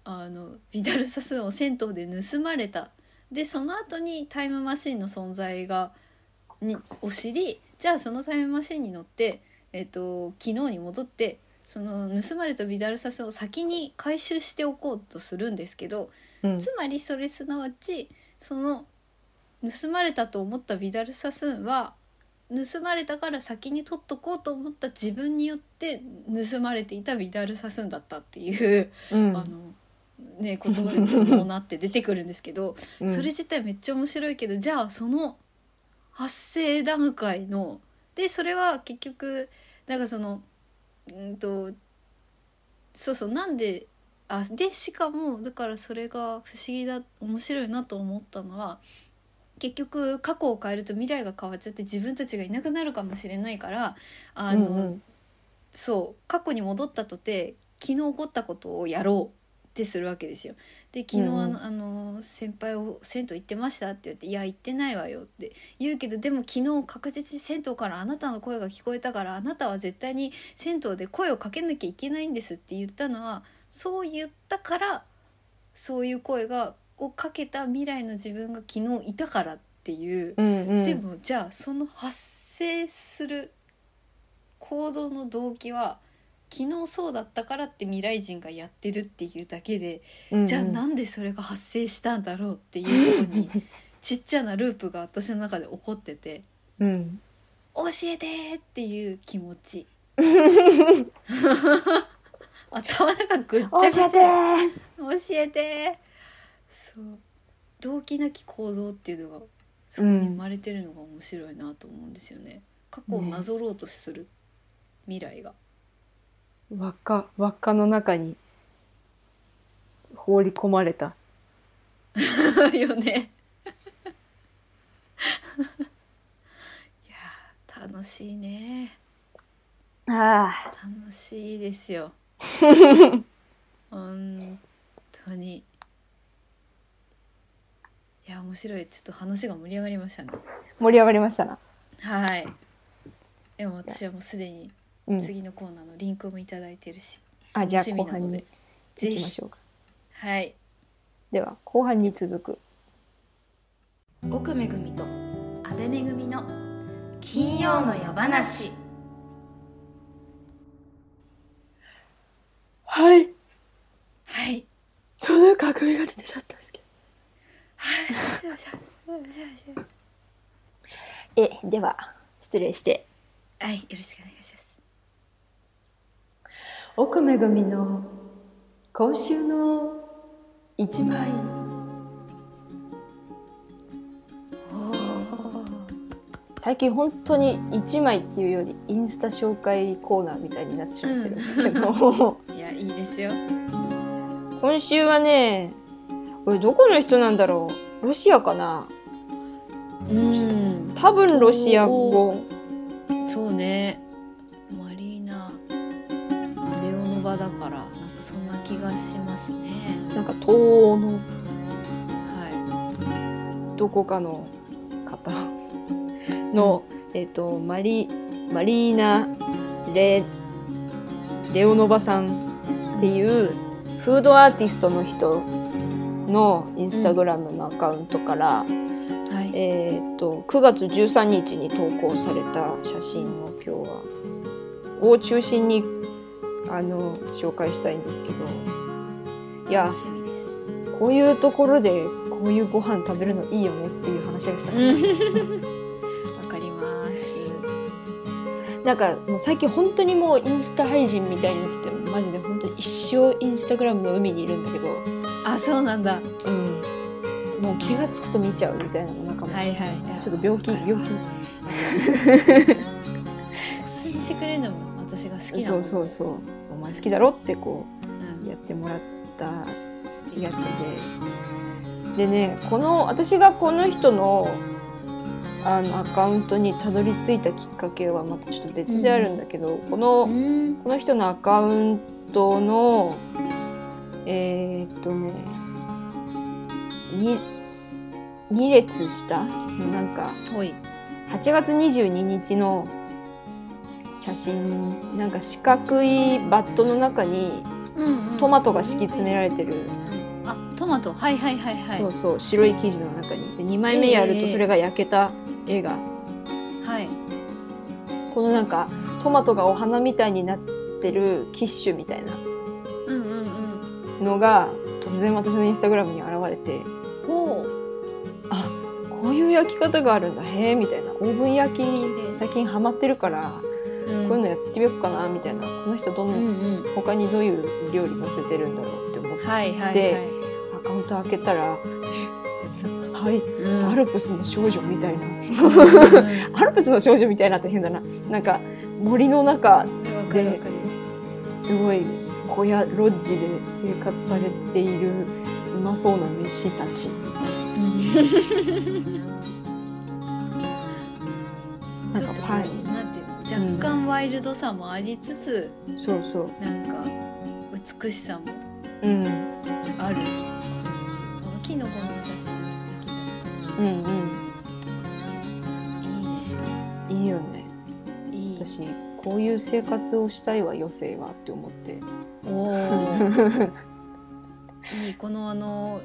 あのビダルサスーンを銭湯で盗まれた。でその後にタイムマシンの存在がにを知りじゃあそのタイムマシンに乗って、えっと昨日に戻ってその盗まれたビダルサスーンを先に回収しておこうとするんですけどうん。つまりそれすなわちその盗まれたと思ったビダルサスーンは盗まれたから先に取っとこうと思った自分によって盗まれていたビダルサスーンだったっていう、うん。あのね言葉でもこうなって出てくるんですけど、うん。それ自体めっちゃ面白いけどじゃあその発生段階のでそれは結局なんかそのうんとそうそうなんであでしかもだからそれが不思議だ面白いなと思ったのは結局過去を変えると未来が変わっちゃって自分たちがいなくなるかもしれないからあの、うんうんそう過去に戻ったとて昨日起こったことをやろうってするわけですよ。で昨日あの,、うんうんあの先輩を銭湯行ってましたって言って「いや行ってないわよ」って言うけどでも昨日確実に銭湯からあなたの声が聞こえたからあなたは絶対に銭湯で声をかけなきゃいけないんですって言ったのはそう言ったからそういう声がをかけた未来の自分が昨日いたからっていう。うんうん。でもじゃあその発生する行動の動機は昨日そうだったからって未来人がやってるっていうだけで、うんうん。じゃあなんでそれが発生したんだろうっていうとこに ちっちゃなループが私の中で起こっててうん「教えて!」っていう気持ち。頭の中ぐっちゃ教ぐちゃ。えて教えてそう。動機なき行動っていうのがそこに生まれてるのが面白いなと思うんですよね、過去をなぞろうとする。未来が、輪っか輪っかの中に。放り込まれた。よね。いやー楽しいね。あ楽しいですよ。本当にいや面白い。ちょっと話が盛り上がりましたね。盛り上がりましたな。はい。でも私はもうすでにうん。次のコーナーのリンクもいただいてるし、あじゃあ楽しみなので。後半にぜひ。行きましょうか。はい。では後半に続く。奥めぐみと阿部めぐみの金曜の夜話。はい。はい。ちょうどよくあくびが出てちゃったんですけど えでは失礼して。はいよろしくお願いします。奥めぐみの今週の一枚。最近本当に一枚っていうよりインスタ紹介コーナーみたいになっちゃってるんですけど、いやいいですよ。今週はねこれどこの人なんだろう？ロシアかな？うん。多分ロシア語。そうね。マリーナ・レオノバだからなんかそんな気がしますね。なんか東欧のはどこかの方。の、えっ、とマリマリーナレレオノバさんっていうフードアーティストの人のインスタグラムのアカウントから、いはい。えっ、と9月13日に投稿された写真を今日はを中心にあの紹介したいんですけど。いや楽しみです。こういうところでこういうご飯食べるのいいよねっていう話がしたかった。わかります。なんかもう最近本当にもうインスタ配信みたいになっててマジで本当に一生インスタグラムの海にいるんだけど、あそうなんだ。うん、もう気が付くと見ちゃうみたいなのなんかもうはいはい。ちょっと病気病気。おすすめしてくれるのも私が好きなそうのそうそうお前好きだろってこうやってもらったやつででねこの私がこの人のあのアカウントにたどり着い。たきっかけはまたちょっと別であるんだけど、この、うんこの人のアカウントのえーっとねに2列下？のなんかほい。8月22日の写真なんか四角いバットの中にうんうん。トマトが敷き詰められてる、あトマト。はいはいはいはい。そうそう白い生地の中に。で2枚目やるとそれが焼けた絵が、はい。このなんかトマトがお花みたいになってるキッシュみたいな。うんうんうんのが突然私のインスタグラムに現れてほう。あこういう焼き方があるんだへえみたいな。オーブン焼き最近ハマってるから、うん。こういうのやってみようかなみたいな。この人どんな、うんうん。他にどういう料理載せてるんだろうって思って、はいはいはい。でアカウント開けたら「えはい、うん。アルプスの少女みたいな。うん。アルプスの少女みたいなって変だな。なんか森の中わかるわかる。すごい小屋ロッジで生活されているうまそうな飯たち。なんかパイうなんていうの若干ワイルドさもありつつ、そうそう。なんか美しさもうん。ある。感じこのキノコの写真も素敵だし。うんうん。いいよね。いいね。いい。私こういう生活をしたいわ余生はって思っておー。いいこのあの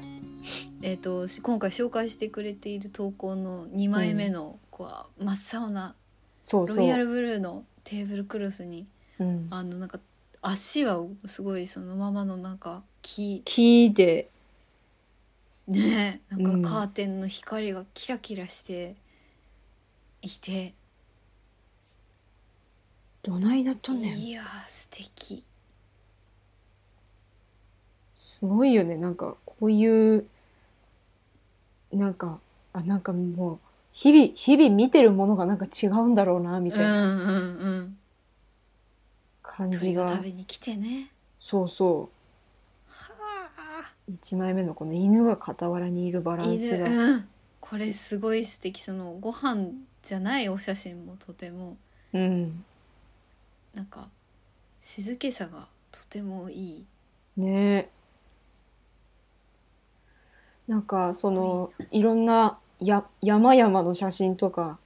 えっ、とし今回紹介してくれている投稿の2枚目の子は真っ青なロイヤルブルーのテーブルクロスにうん、あのなんか足はすごいそのままのなんか木。木で。ねえなうん。んかカーテンの光がキラキラしていて、どないなっとんねん。いやー素敵すごいよね。なんかこういうなんかあなんかもう日々日々見てるものがなんか違うんだろうなみたいなうんうんうん。感じ鳥が、が食べに来てね。そうそはう1枚目のこの犬が傍らにいるバランスが、うん。これすごい素敵。そのご飯じゃないお写真もとても。うん。なんか静けさがとてもいい。ねなんかそのい。ろんなや山々の写真とか、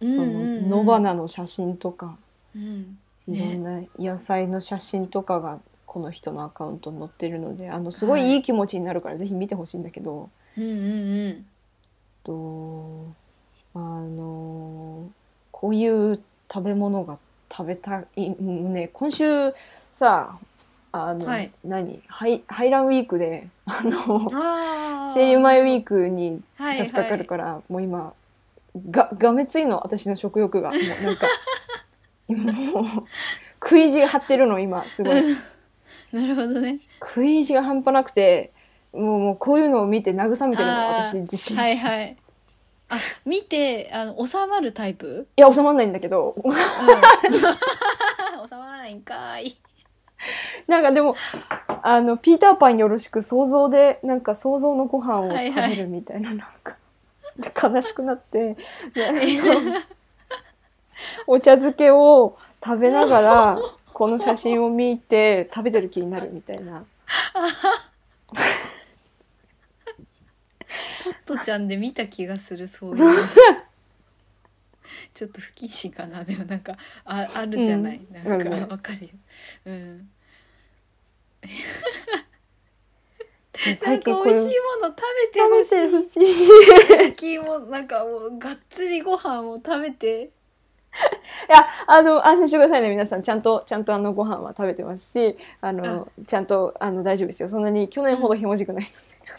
その野花の写真とかうん。いろんな野菜の写真とかがこの人のアカウントに載ってるのであのすごいい。い気持ちになるからぜひ見てほしいんだけど、うんうんうん。とあのこういう食べ物が食べたいうんね。今週さあの、はい。何？ハイハイランウィークで あのあ声優前ウィークにはい差し掛かるから、もう今ががめついの私の食欲が。もうなんか 今もう食い地が張ってるの今すごい。なるほどね。食い意地が半端なくてもうもうこういうのを見て慰めてるの私自身、、はいいはい。あ見てあの収まるタイプ？や収まんないんだけど。うん。収まらないんかーい なんかでもあのピーターパンよろしく想像でなんか想像のご飯をはいはい。食べるみたいな、なんか悲しくなって でお茶漬けを食べながらこの写真を見て食べてる気になるみたいな。トットちゃんで見た気がするそういう。のちょっと不謹慎かなでもなんかああるじゃない、うん。なんかうん。わかるよ。うん なんか美味しいもの食べて食べほしいてほしい最近もなんかもうがっつりご飯を食べて いや、あの、安心してくださいね、皆さん。ちゃんと、ちゃんとあの、ご飯は食べてますし、あの、ちゃんと、あの、大丈夫ですよ。そんなに、去年ほどひもじくない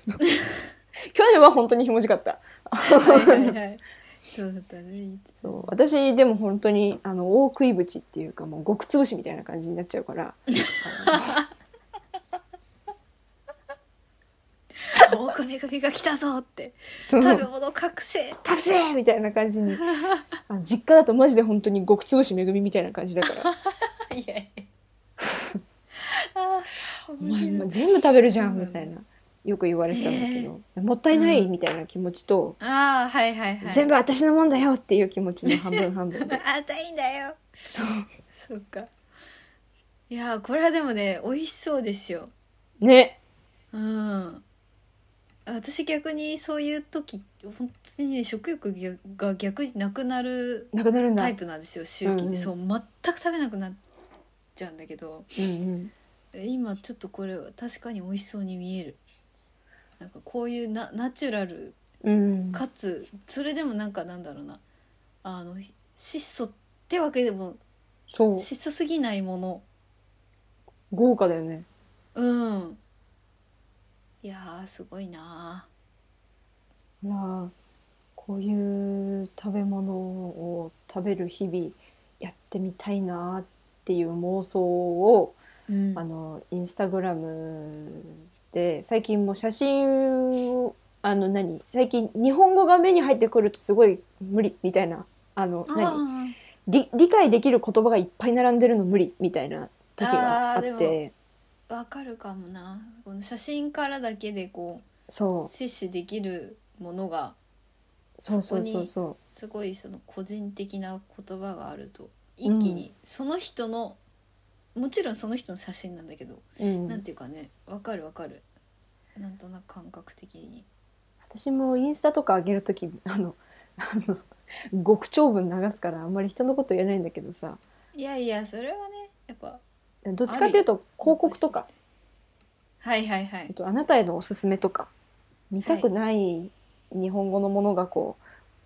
ので。あの 去年は本当にひもじかった。はいはいはいそうだったねそう。私、でも本当に、あの、大食い縁っていうか、もう、極つぶしみたいな感じになっちゃうから。大首首が来たぞってそ食べう。物覚醒達成みたいな感じに。実家だとマジで本当に極つぶしめぐみみたいな感じだから。いやいや あーお前全部食べるじゃんみたいな。よく言われてたんだけど、もったいないみたいな気持ちと、ああはいはいはい全部私のもんだよっていう気持ちの半分半分で。あたいんだよそう。そっかいやーこれはでもね美味しそうですよね。うん私逆にそういう時本当にね食欲が逆になくなるなくなるんだ。タイプなんですよ周期で、うんうんそう全く食べなくなっちゃうんだけどうんうん。今ちょっとこれは確かに美味しそうに見えるなんかこういうナナチュラルうん。かつそれでもなんかなんだろうなあの質素ってわけでもそう。質素すぎないもの豪華だよね。うんいやーすごいなまあ、こういう食べ物を食べる日々やってみたいなっていう妄想を、ー、うん。あの、インスタグラムで、最近もう写真を、あの何？最近日本語が目に入ってくるとすごい無理みたいな。あの、何？あ理理解できる言葉がいっぱい並んでるの無理みたいな時があって。ーわかるかもな。この写真からだけでこそう。う摂取できるものがそうそうそこにそう。そすごいその個人的な言葉があると一気にその人の、もちろんその人の写真なんだけど、う、うん、なんていうかねわかるわかる。なんとなく感覚的に。私もインスタとか上げるときあのあの極長文流すからあんまり人のこと言えないんだけどさ。いやいやそれはねやっぱどっちかっていうと広告とか。はいはいはい。あとあなたへのおすすめとか。見たくない日本語のものがこ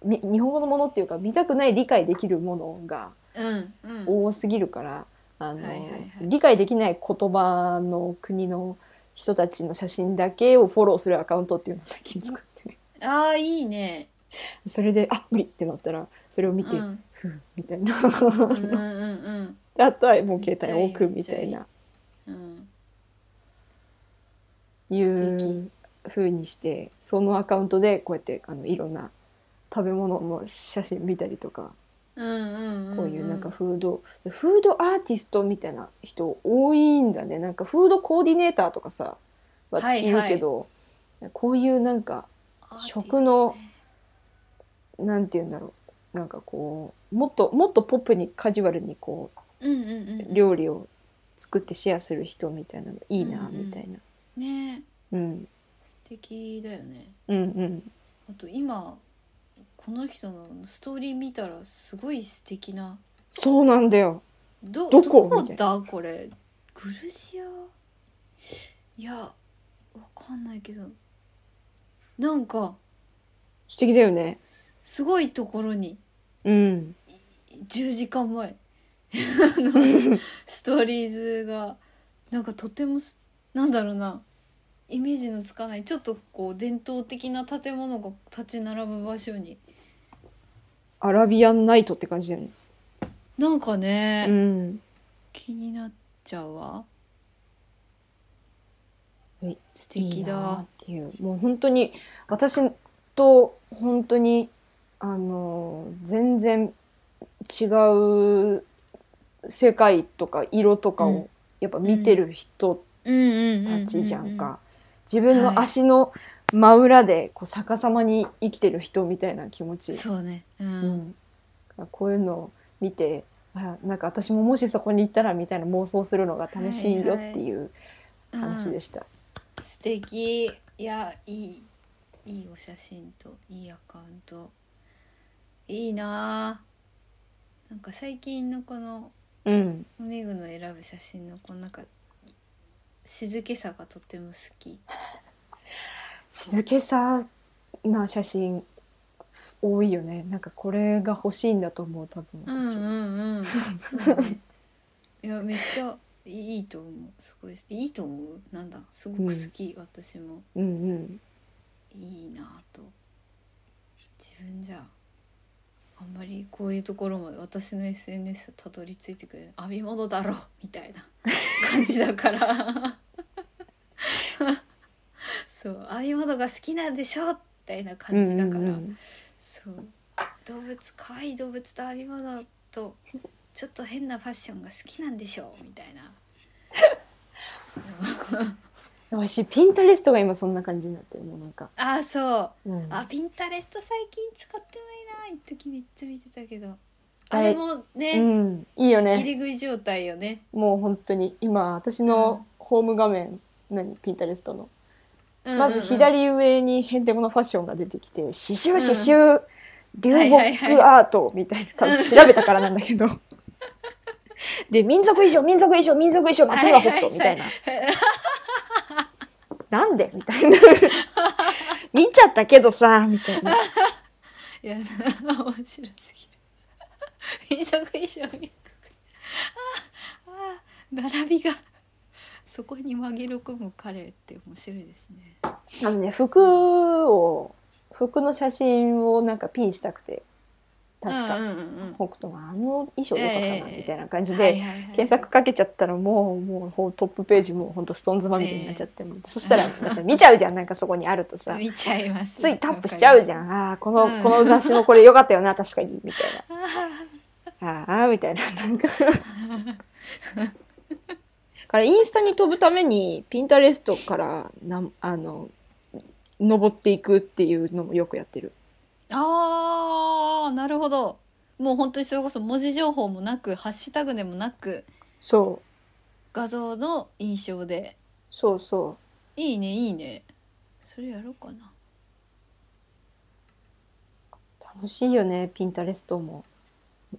う、み日本語のものっていうか見たくない理解できるものがうんうん。多すぎるから、あのはいはいはい。理解できない言葉の国の人たちの写真だけをフォローするアカウントっていうのを最近作って。ねああいいね。それであ無理ってなったらそれを見て、うん。ふうみたいな。うんうんうんうんあとはもう携帯を置くみたいな。うんい素う風にしてそのアカウントでこうやってあのいろんな食べ物の写真見たりとか。こういうなんかフード、フードアーティストみたいな人多いんだね。なんかフードコーディネーターとかさははい言うけど、こういうなんか食のなんて言うんだろう。なんかこうもっともっとポップにカジュアルにこうんうんうん。う料理を作ってシェアする人みたいなのいいなうんうん。みたいな、ね。うん、素敵だよね。うんうん。あと今この人のストーリー見たらすごい素敵な。そうなんだよ。どどこ？こみたいだこれ。グルジア？いやわかんないけど。なんか素敵だよね。すごいところに。うん。10時間前 ストーリーズがなんかとてもすなんだろうな。イメージのつかない。ちょっとこう伝統的な建物が立ち並ぶ場所に。アラビアンナイトって感じだよね。なんかね、うん。気になっちゃうわ。い素敵いいなっだていう。もう本当に私と本当にあの全然違う世界とか色とかうん。をやっぱ見てる人たちじゃんか。自分の足の真裏でこう逆さまに生きてる人みたいな気持ち。そうね。うん、うん、こういうのを見てあなんか私ももしそこに行ったらみたいな妄想するのが楽しいよっていう話でした。素敵。いやいいいいお写真といいアカウント。いいなあなんか最近のこのうん、メグの選ぶ写真のこのなんか静けさがとても好き。静けさな写真多いよね。なんかこれが欲しいんだと思う多分。私、うんうんうん。そうね。いやめっちゃいいと思う。すごい。いいと思う？なんだ？すごく好き、私も。うんうん。いいなあと。自分じゃあんまりこういうところまで私の SNS たどり着いてくれる編み物だろみたいな感じだから。そう。編み物が好きなんでしょみたいな感じだから、うんうんうん。そう。動物可愛い動物と編み物とちょっと変なファッションが好きなんでしょみたいな。そう私ピンタレストが今そんな感じになってるもうなんか、あそう。うん。あピンタレスト最近使ってないな一時めっちゃ見てたけど。あれもね、うん、いいよ入ねり食い状態よね。もう本当に今私うん。のホーム画面、何？ピンタレストの。うんうんうん。まず左上にへんてこのファッションが出てきて刺繍刺繍流木アートみたいな多分調べたからなんだけど。で民族衣装民族衣装民族衣装松村北斗みたいななんで？みたいな。見ちゃったけどさみたいな。いや面白すぎる。民族衣装民族あああ並びが。そこに紛れ込む彼って面白いですね。あのね服を服の写真をなんかピンしたくて確か、うんうんうん北斗があの衣装よかったなええみたいな感じうんで、検索かけちゃったらもうもうトップページもうほんとストーンズまみれになっちゃって、もうそしたら見ちゃうじゃんなんかそこにあるとさ 見ちゃいます。ついタップしちゃうじゃん。んああこの、うん。この雑誌のこれよかったよな確かにみたいな。ああみたいななんか。だ からインスタに飛ぶためにピンタレストからなんあの登っていくっていうのもよくやってる。あーなるほど。もう本当にそれこそ文字情報もなくハッシュタグでもなくそう。画像の印象で。そうそう。いいねいいね。それやろうかな。楽しいよねピンタレストも。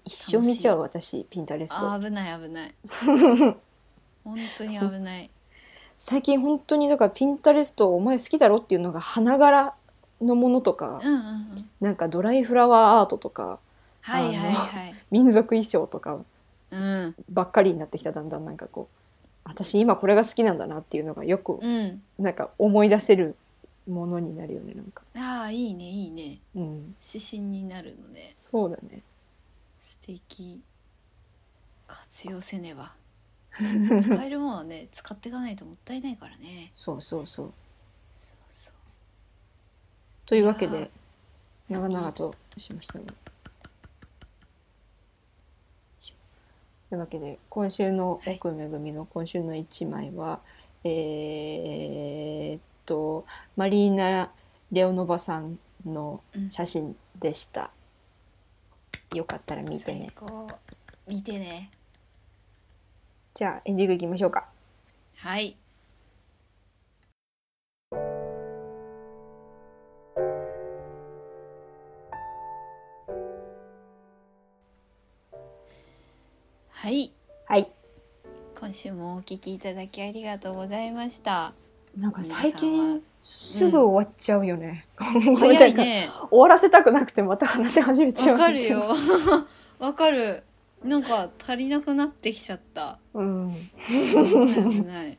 一生見ちゃう私ピンタレスト。あー危ない危ない。本当に危ない。最近本当にだからピンタレストお前好きだろっていうのが花柄のものとか、うんうんうん。なんかドライフラワーアートとかはいはいはい。民族衣装とかうん。ばっかりになってきただんだんなんかこう私今これが好きなんだなっていうのがよくうん。なんか思い出せるものになるよねなんか。ああいいねいいね。うん。指針になるのね。そうだね。素敵。活用せねば。使えるものはね使っていかないともったいないからね。そうそうそうというわけで長々としましたねというわけで今週のはい奥めぐみの今週の一枚は、えーっとマリーナ・レオノバさんのうん。写真でした、よかったら見てね。見てね。じゃあエンディングいきましょうか。はいはい。はい今週もお聞きいただきありがとうございました。なんか最近すぐ終わっちゃうよね、ごめん早いね。終わらせたくなくてまた話し始めちゃう。わかるよ。わかる。なんか足りなくなってきちゃった。うん。危ない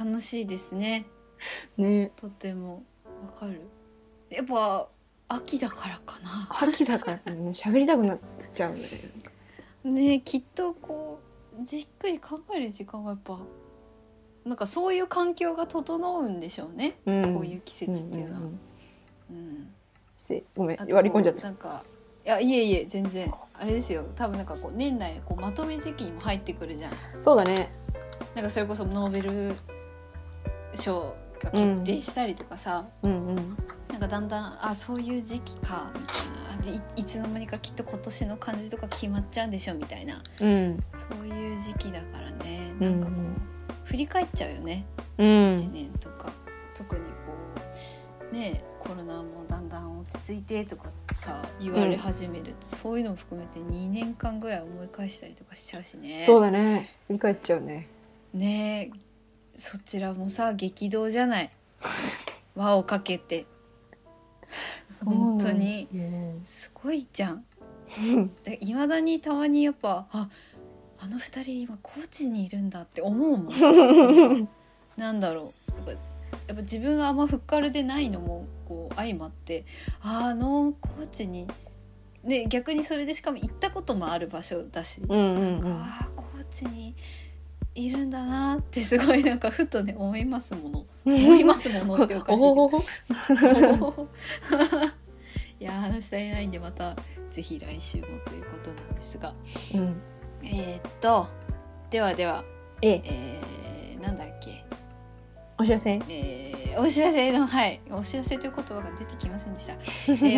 楽しいですね。ね。とても。わかる。やっぱ秋だからかな。秋だからね。喋りたくなっちゃうんだよね。ねきっとこうじっくり考える時間がやっぱなんかそういう環境が整うんでしょうね、うん。こういう季節っていうのは。んんん。うん。ごめん。割り込んじゃった。なんかいやいえいえ全然。あれですよ。多分なんかこう年内こうまとめ時期にも入ってくるじゃん。そうだね。なんかそれこそノーベル賞が決定したりとかさ、うんうんなんかだんだんあそういう時期かみたいな。でいいつの間にかきっと今年の漢字とか決まっちゃうんでしょみたいな。うん。そういう時期だからね。うん。なんかこう、振り返っちゃうよね。うん。1年とか、特にこうねコロナもだんだん落ち着いてとかさ言われ始める、そういうのも含めて2年間ぐらい思い返したりとかしちゃうしね。そうだね。振り返っちゃうね。ねえ。そちらもさ激動じゃない？輪をかけて本当に。すごいじゃん。いまだにたまにやっぱああの二人今高知にいるんだって思うもん。なんだろう。やっぱ自分があんまふっかるでないのもこう相まってああの高知にで逆にそれでしかも行ったこともある場所だし、うんうんうん。ああ高知にいるんだなってすごいなんかふとね思いますもの。思いますものっておかしいいやー話し足りないんでまたぜひ来週もということなんですが。うん。えーっとではでは。ええ。えー、なんだっけお知らせ？えーお知らせのはい。お知らせという言葉が出てきませんでした、え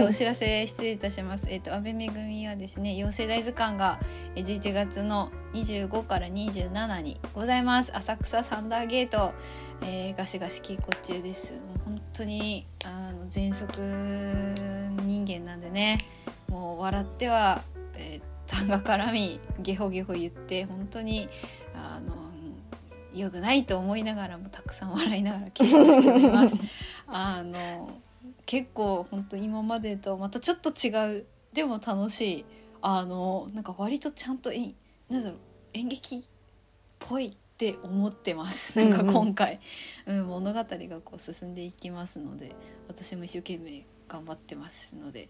ーお知らせ失礼いたします。えーっと安倍めぐみはですね妖精大図鑑がえー11月の25から27にございます。浅草サンダーゲート、えーガシガシ稽古中です。もう本当にあの喘息人間なんでねもう笑っては、えー、痰が絡みゲホゲホ言って本当にあの良くないと思いながらもたくさん笑いながら稽古しております。あの結構本当今までとまたちょっと違うでも楽しいあのなんか割とちゃんと演なんだろう演劇っぽいって思ってます。なんか今回、うん物語がこう進んでいきますので私も一生懸命頑張ってますので。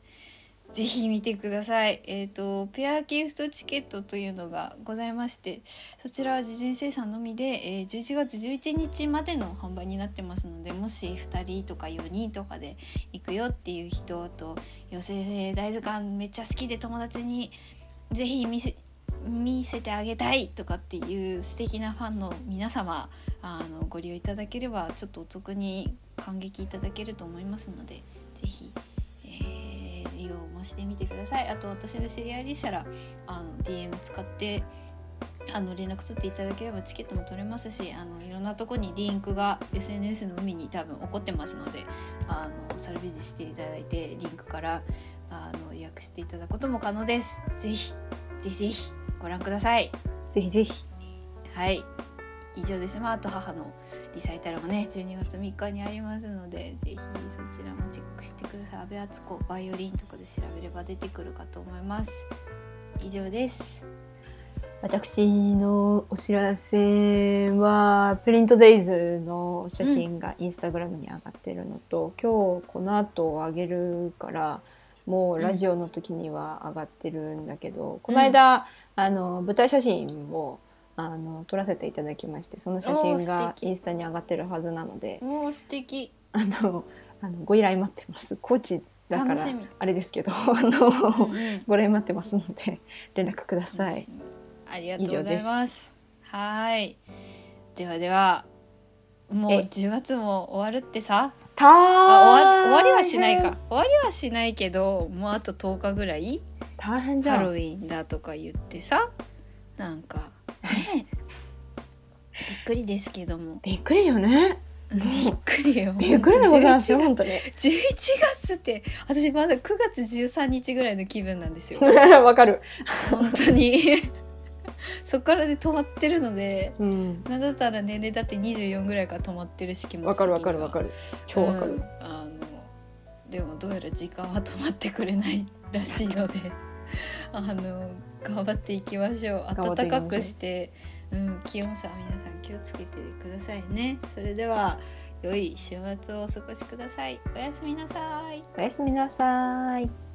ぜひ見てください。えっ、とペアギフトチケットというのがございまして、そちらは事前生産のみで、えー11月11日までの販売になってますので、もし2人とか4人とかで行くよっていう人と、妖精大図鑑めっちゃ好きで友達にぜひ見せ見せてあげたいとかっていう素敵なファンの皆様あのご利用いただければちょっとお得に感激いただけると思いますのでぜひ、えー利用もしてみてください。あと私の知り合いでしたらあの DM 使ってあの連絡取っていただければチケットも取れますしあのいろんなとこにリンクが SNS の海に多分起こってますのであのサルベージしていただいてリンクからあの予約していただくことも可能です。ぜひぜひぜひご覧ください。ぜひぜひ。はい。以上です。まああと母のリサイタルもね12月3日にありますのでぜひそちらもチェックしてください。阿部敦子バイオリンとかで調べれば出てくるかと思います。以上です。私のお知らせはプリントデイズの写真がインスタグラムに上がってるのと、今日この後上げるからもうラジオの時には上がってるんだけど、この間、あの舞台写真をあの撮らせていただきましてその写真がインスタに上がってるはずなのでもう素敵。あのあのご依頼待ってます。コーチだからあれですけどあの、うんうん。ご依頼待ってますので連絡ください。ありがとうございます。はい。ではではもうえ10月も終わるってさ？たあ終わ終わりはしないか。終わりはしないけどもうあと10日ぐらい？大変じゃん。ハロウィンだとか言ってさなんかねびっくりですけども。びっくりよね。びっくりよ。びっくりでございますよ11本当に。11月って私まだ9月13日ぐらいの気分なんですよ。わかる。本当に。そっからで止まってるのでうん。なんだったら年齢だって24ぐらいから止まってるし気持わかるわかるわかる。超わかる、うんあのでもどうやら時間は止まってくれないらしいのであの頑張っていきましょう。暖かくして、うん、気温差は皆さん気をつけてくださいね。それでは良い週末をお過ごしください。おやすみなさい。おやすみなさい